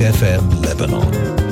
on FM Lebanon.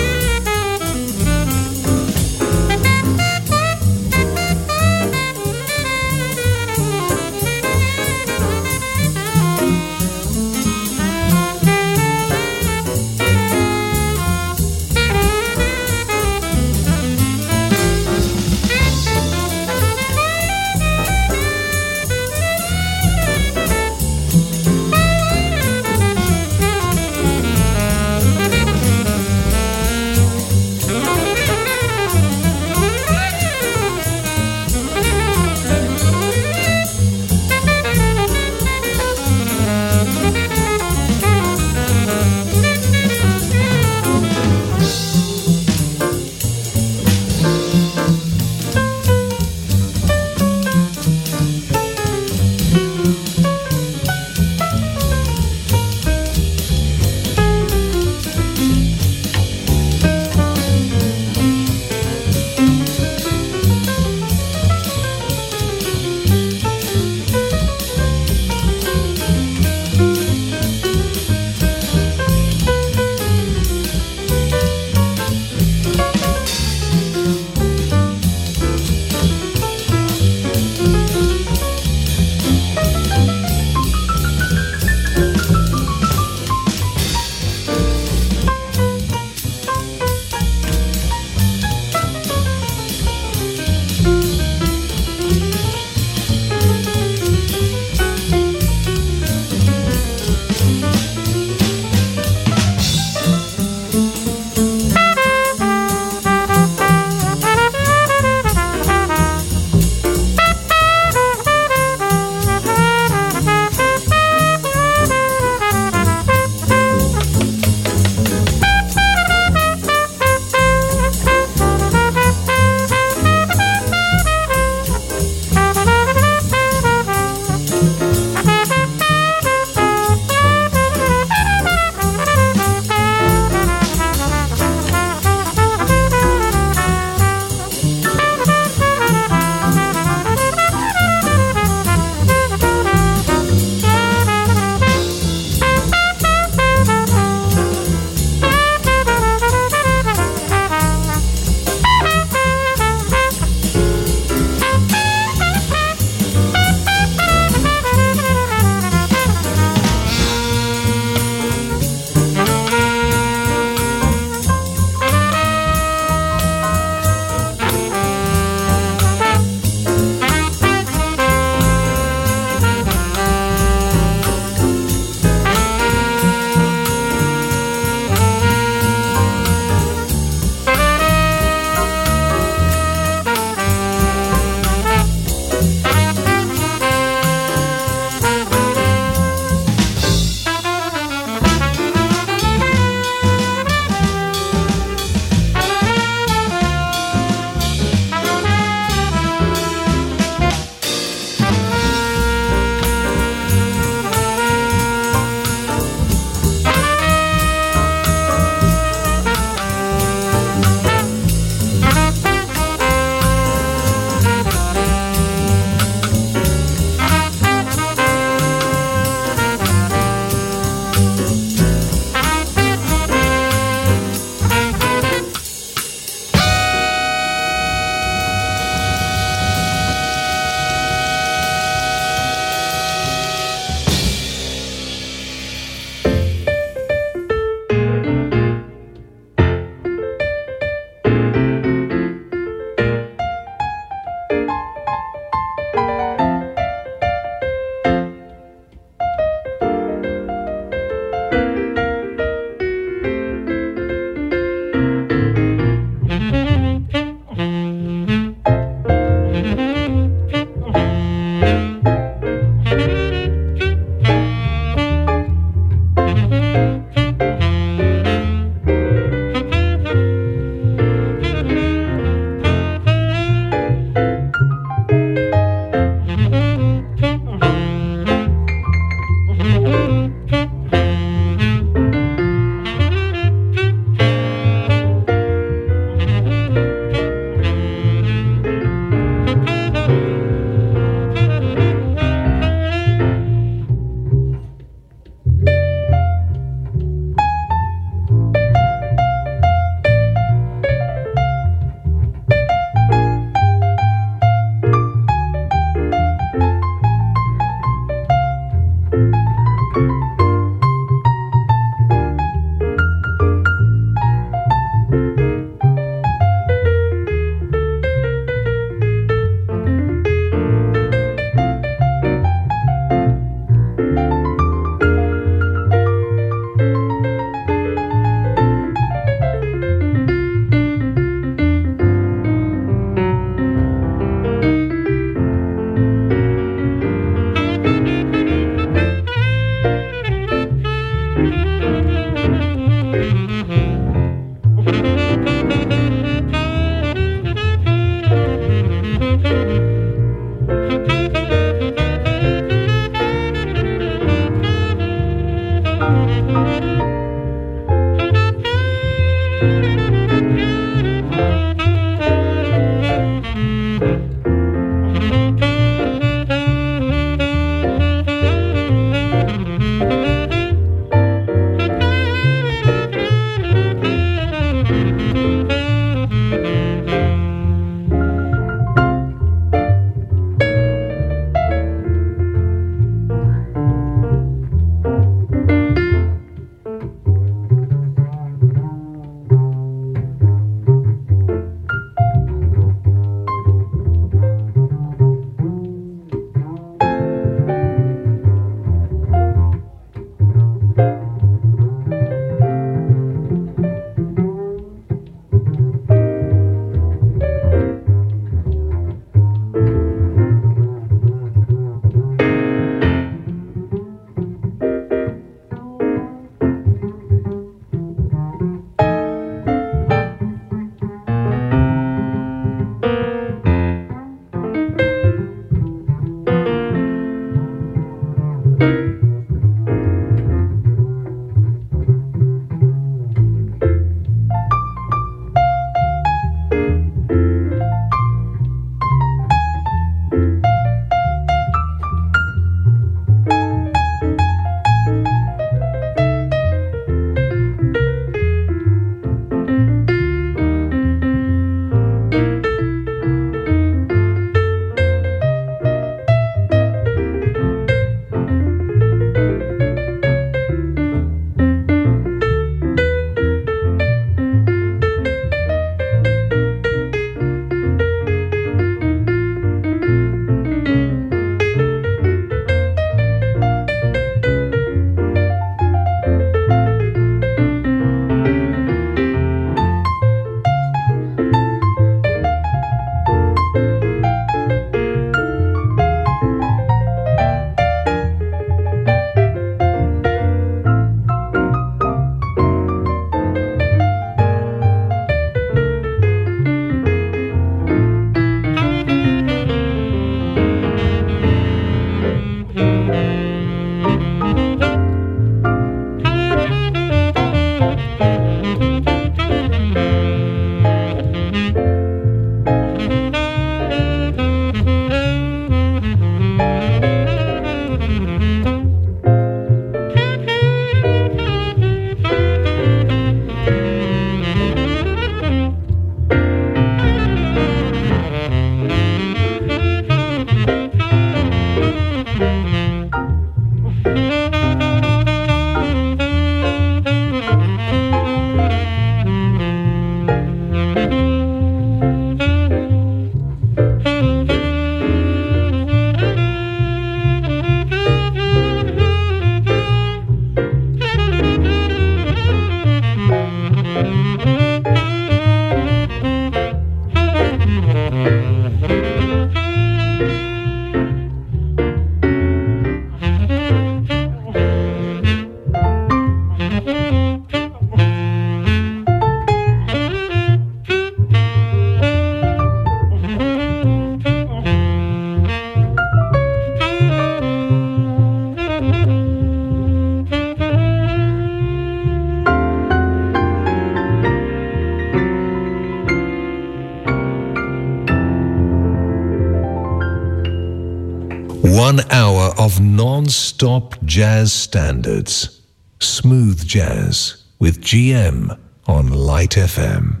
Non-stop jazz standards. Smooth jazz with GM on Light FM.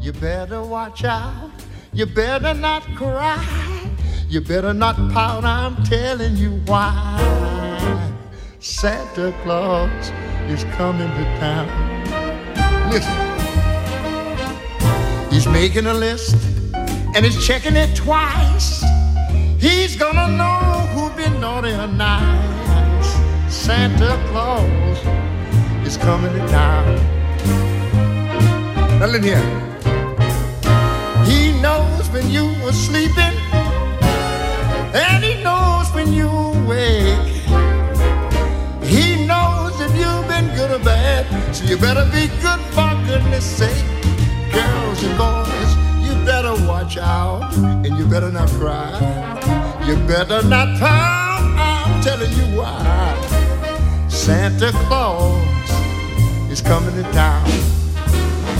You better watch out. You better not cry. You better not pout. I'm telling you why. Santa Claus is coming to town. Listen. He's making a list and he's checking it twice. He's gonna know or nice. Santa Claus is coming to town. Now listen here. He knows when you were sleeping, and he knows when you awake. He knows if you've been good or bad, so you better be good for goodness sake. Girls and boys, you better watch out, and you better not cry. You better not pout, why. Santa Claus is coming to town.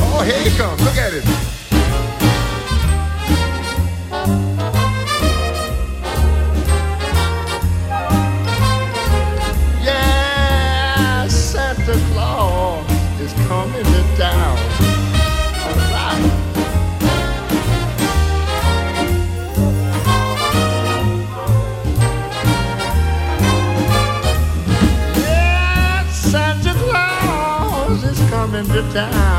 Oh, here he comes, look at him. Coming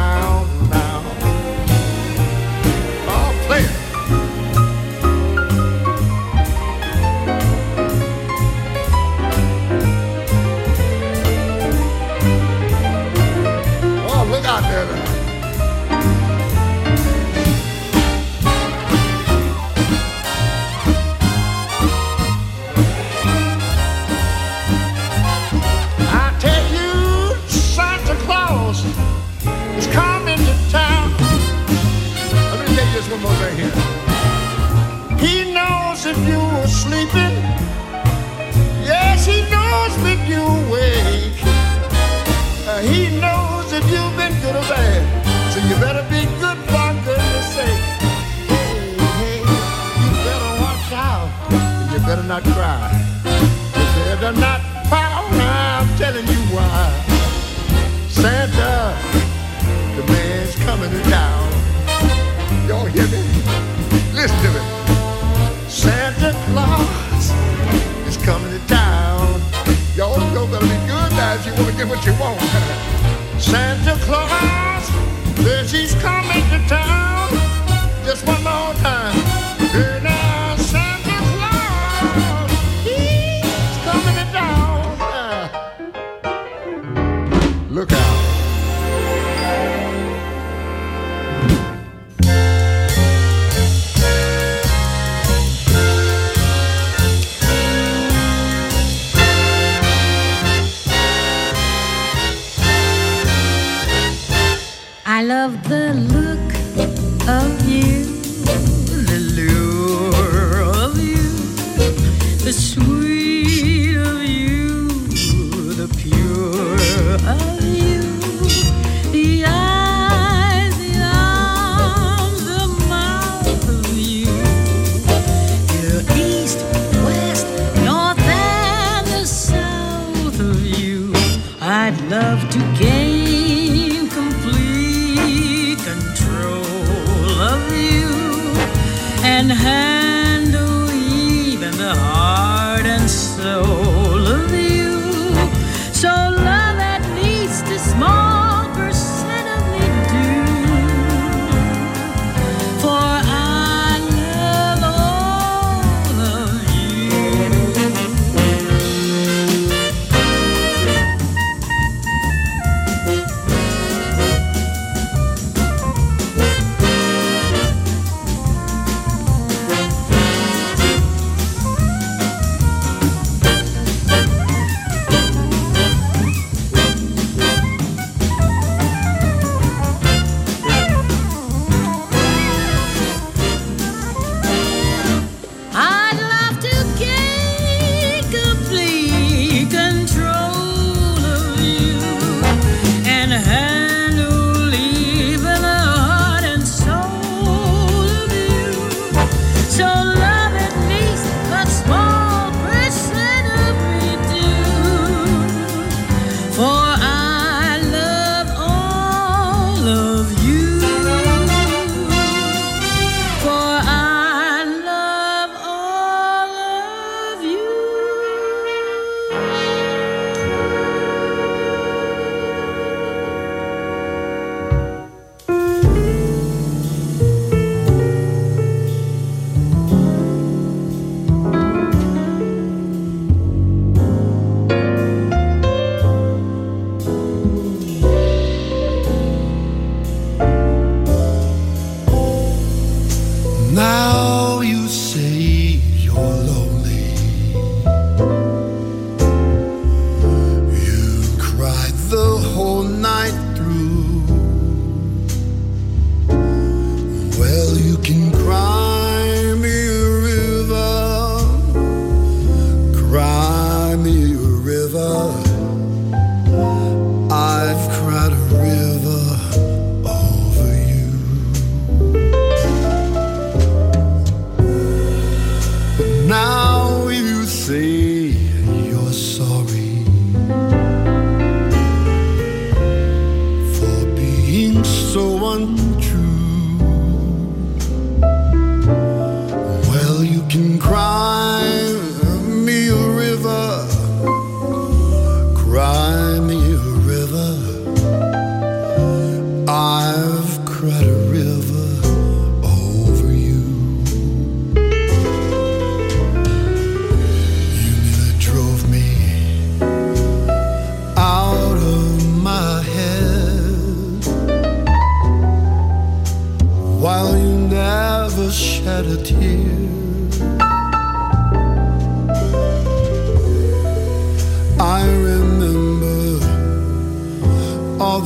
Well, you can cry.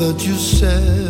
That you said.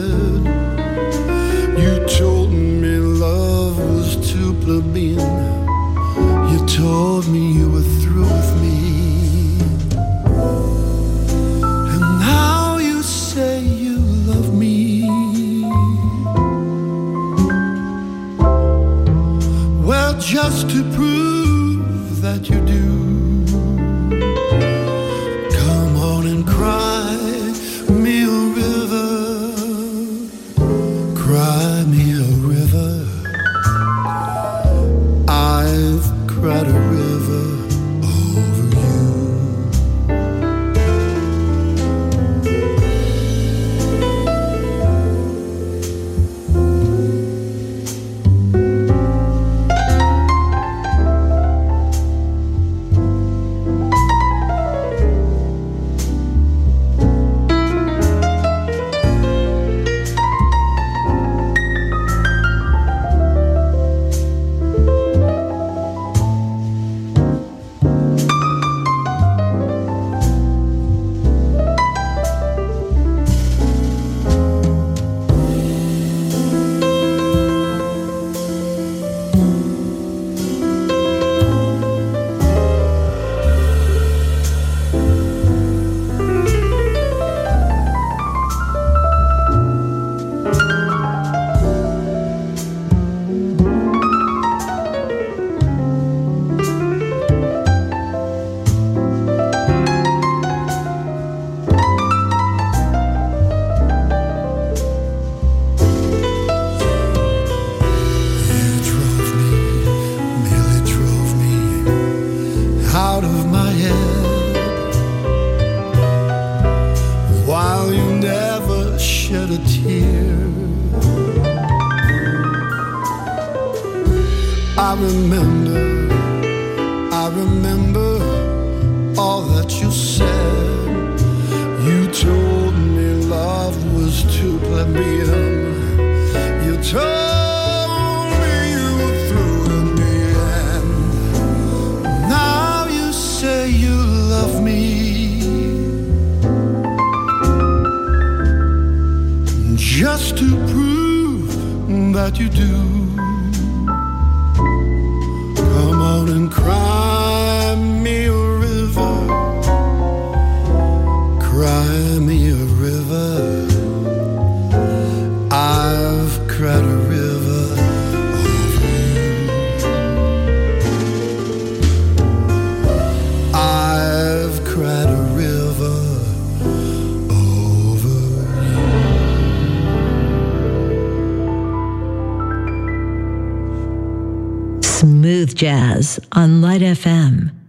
Smooth jazz on Light FM.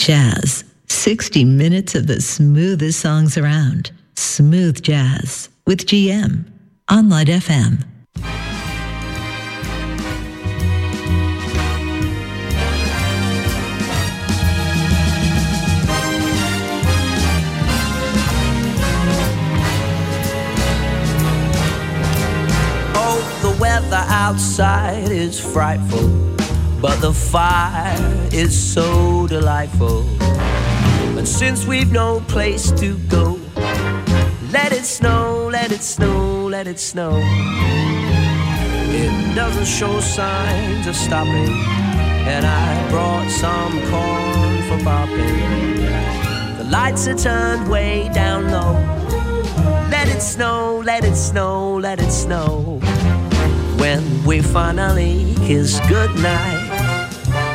Jazz. 60 minutes of the smoothest songs around. Smooth Jazz with GM on Light FM. Oh, the weather outside is frightful but the fire is so delightful. And since we've no place to go, let it snow, let it snow, let it snow. It doesn't show signs of stopping, and I brought some corn for popping. The lights are turned way down low. Let it snow, let it snow, let it snow. When we finally kiss goodnight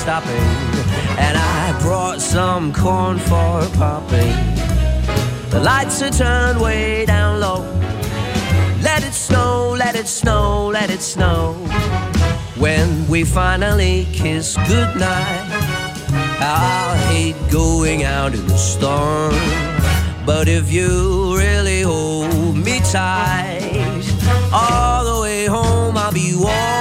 Stopping, and I brought some corn for popping. The lights are turned way down low. Let it snow, let it snow, let it snow. When we finally kiss goodnight, I'll hate going out in the storm. But if you really hold me tight, all the way home I'll be warm.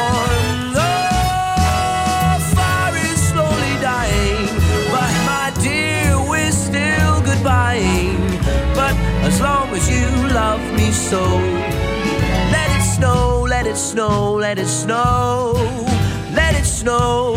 Love me so, let it snow, let it snow, let it snow, let it snow,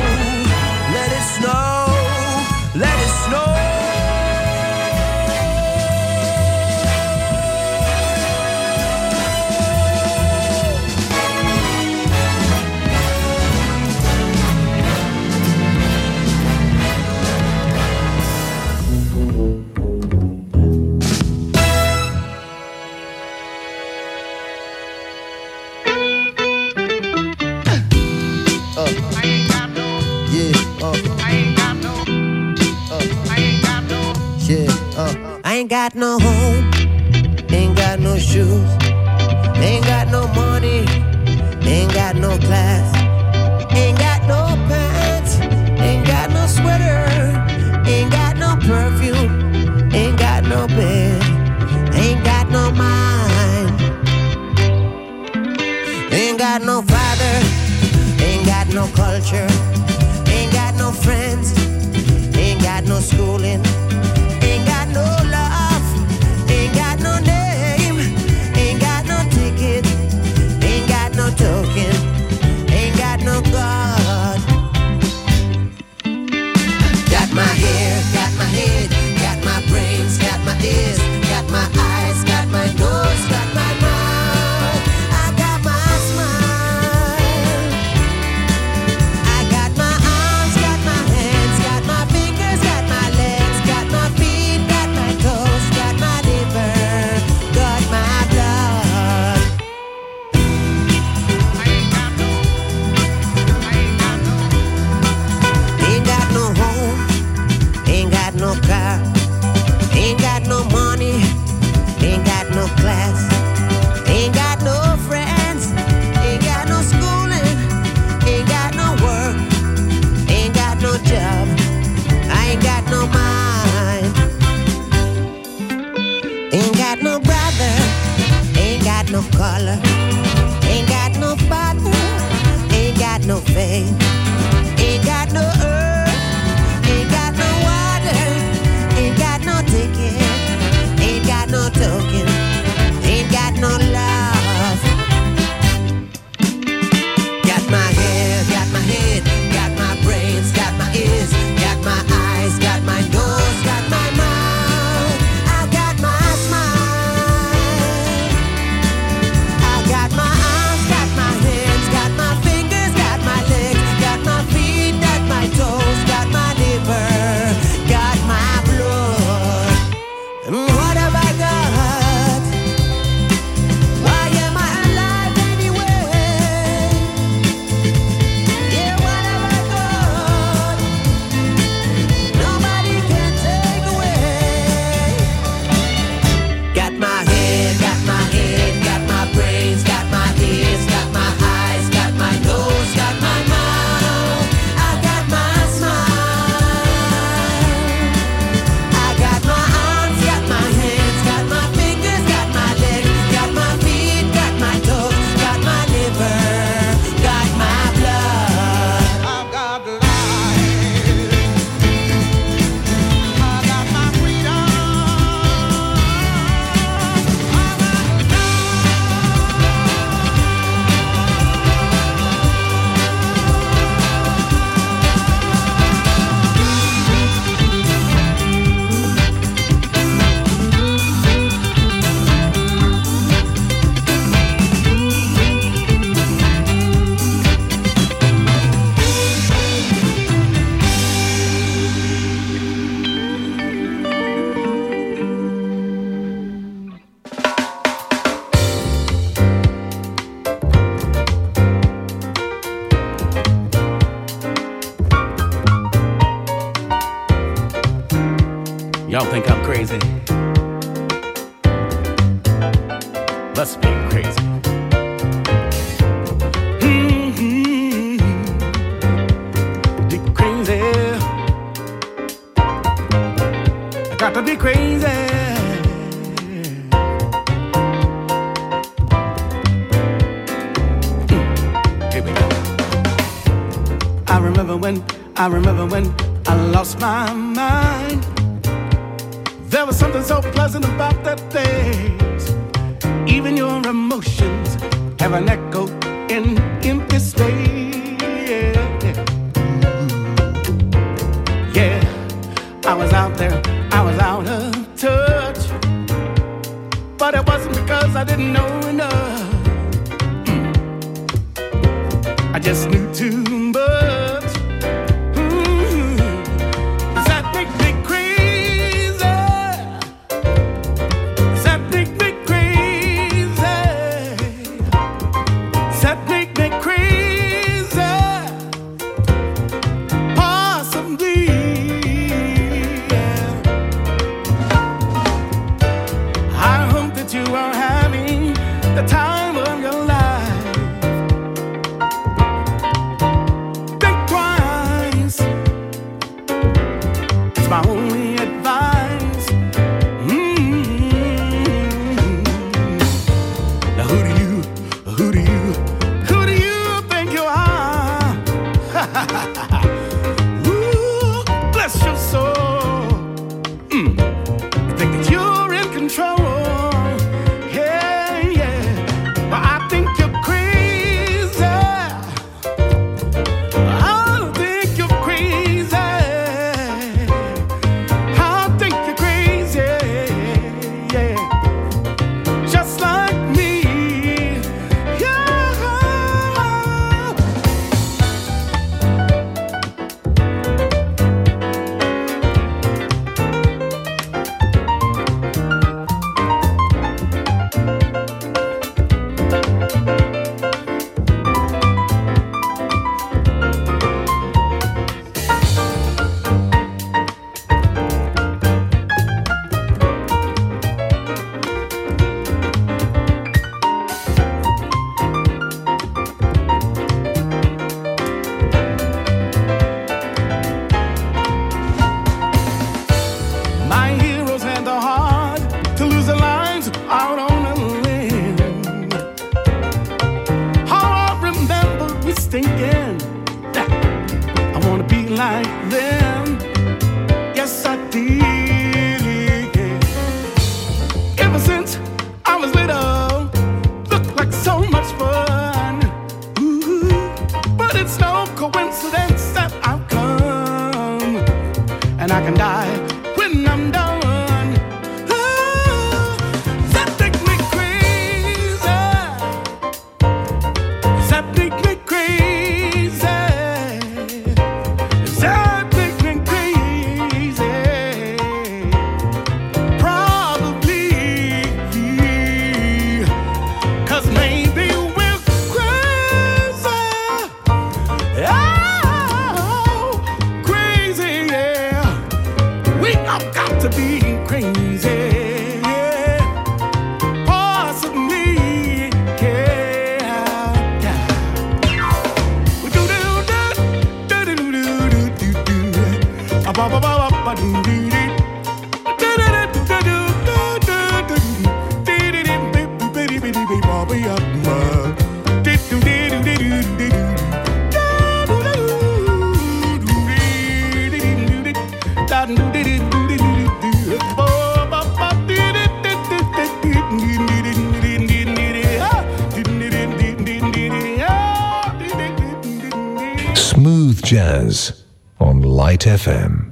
ain't got no home, ain't got no shoes, ain't got no money, ain't got no class, ain't got no pants, ain't got no sweater, ain't got no perfume, ain't got no bed, ain't got no mind, ain't got no father, ain't got no culture, crazy. Let's be crazy. Mm-hmm. Be crazy. I got to be crazy. Mm. I remember when, I remember when I lost my so pleasant about the things. Even your emotions have an neck. FM.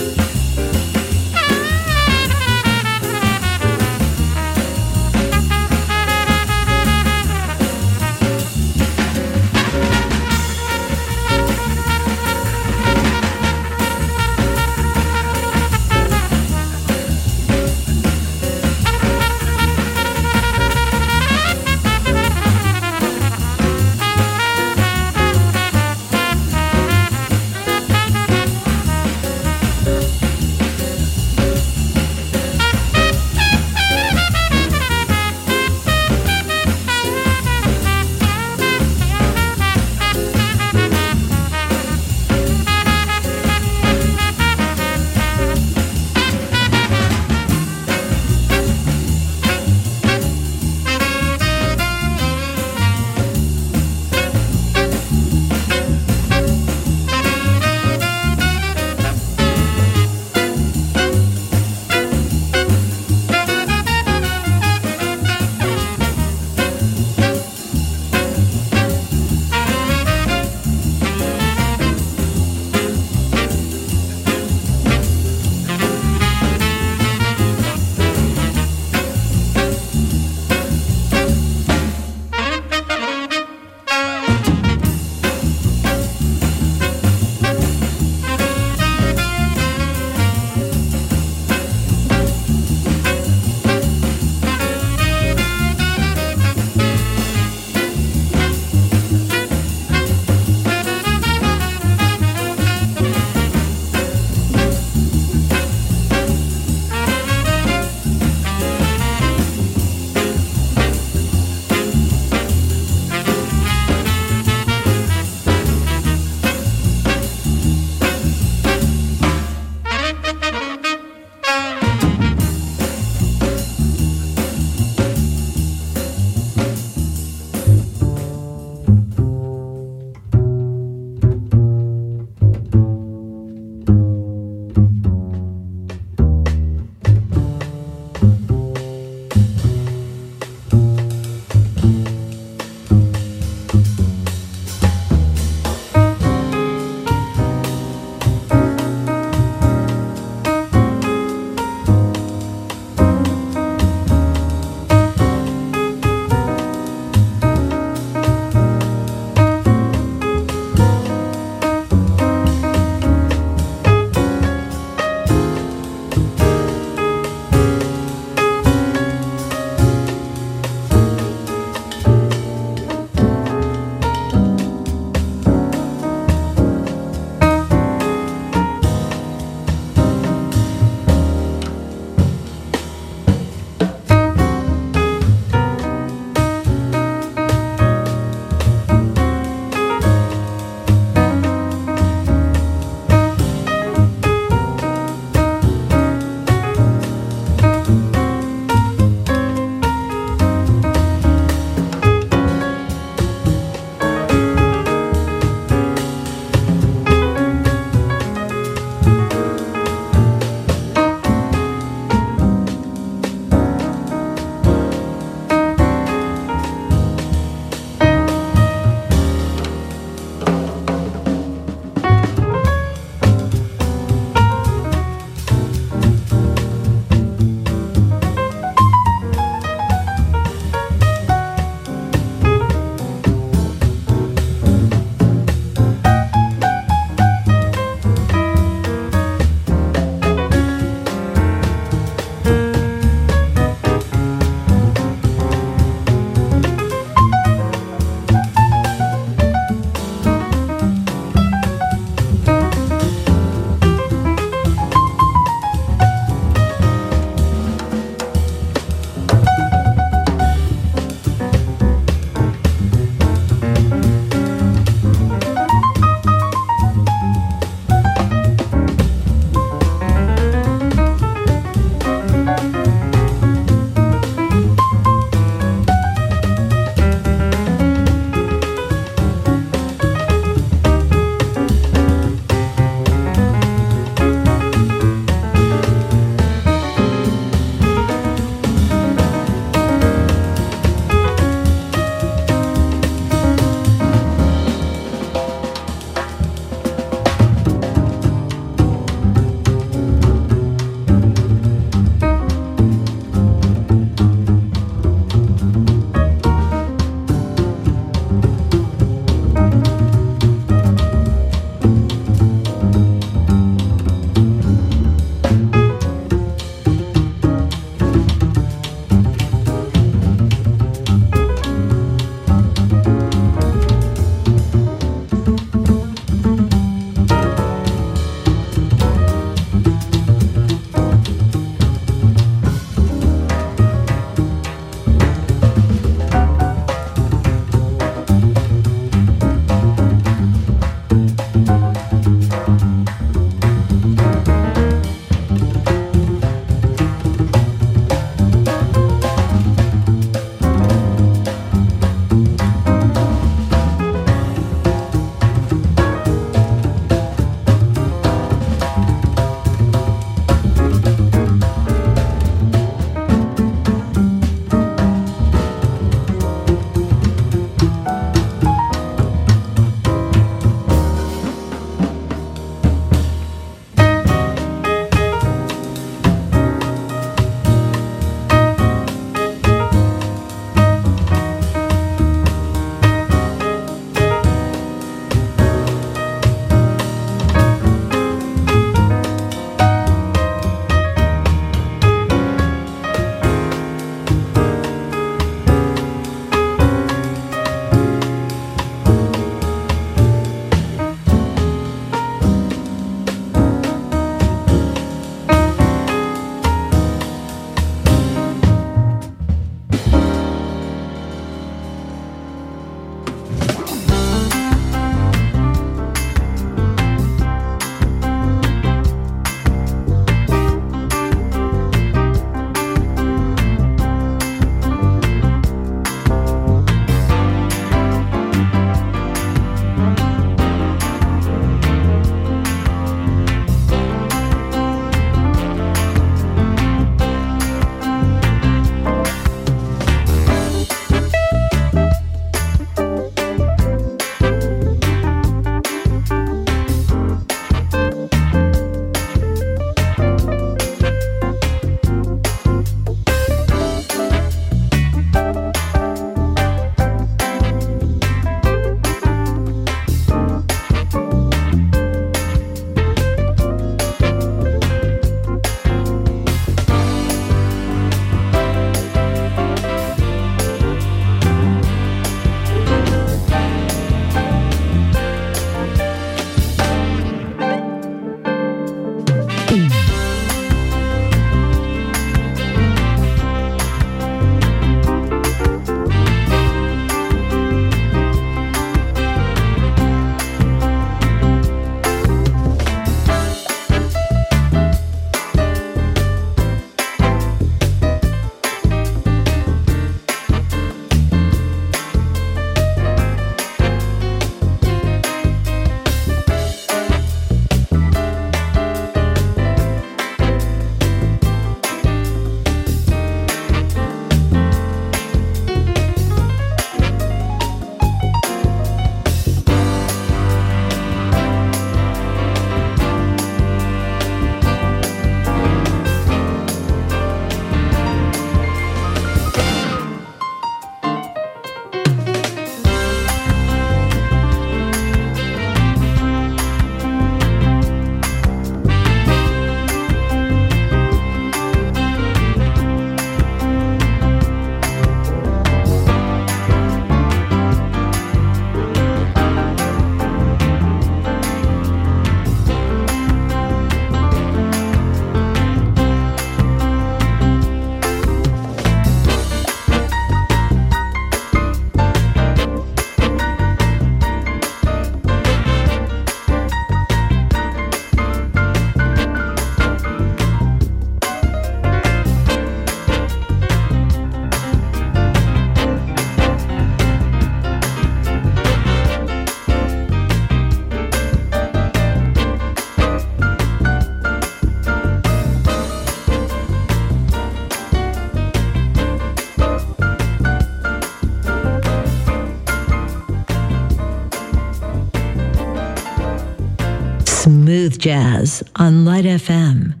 Jazz on Light FM.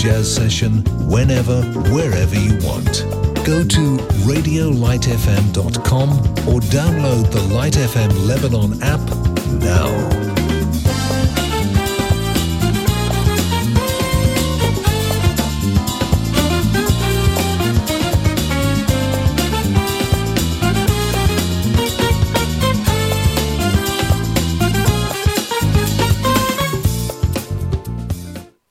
Jazz session whenever, wherever you want. Go to radiolightfm.com or download the Light FM Lebanon app now.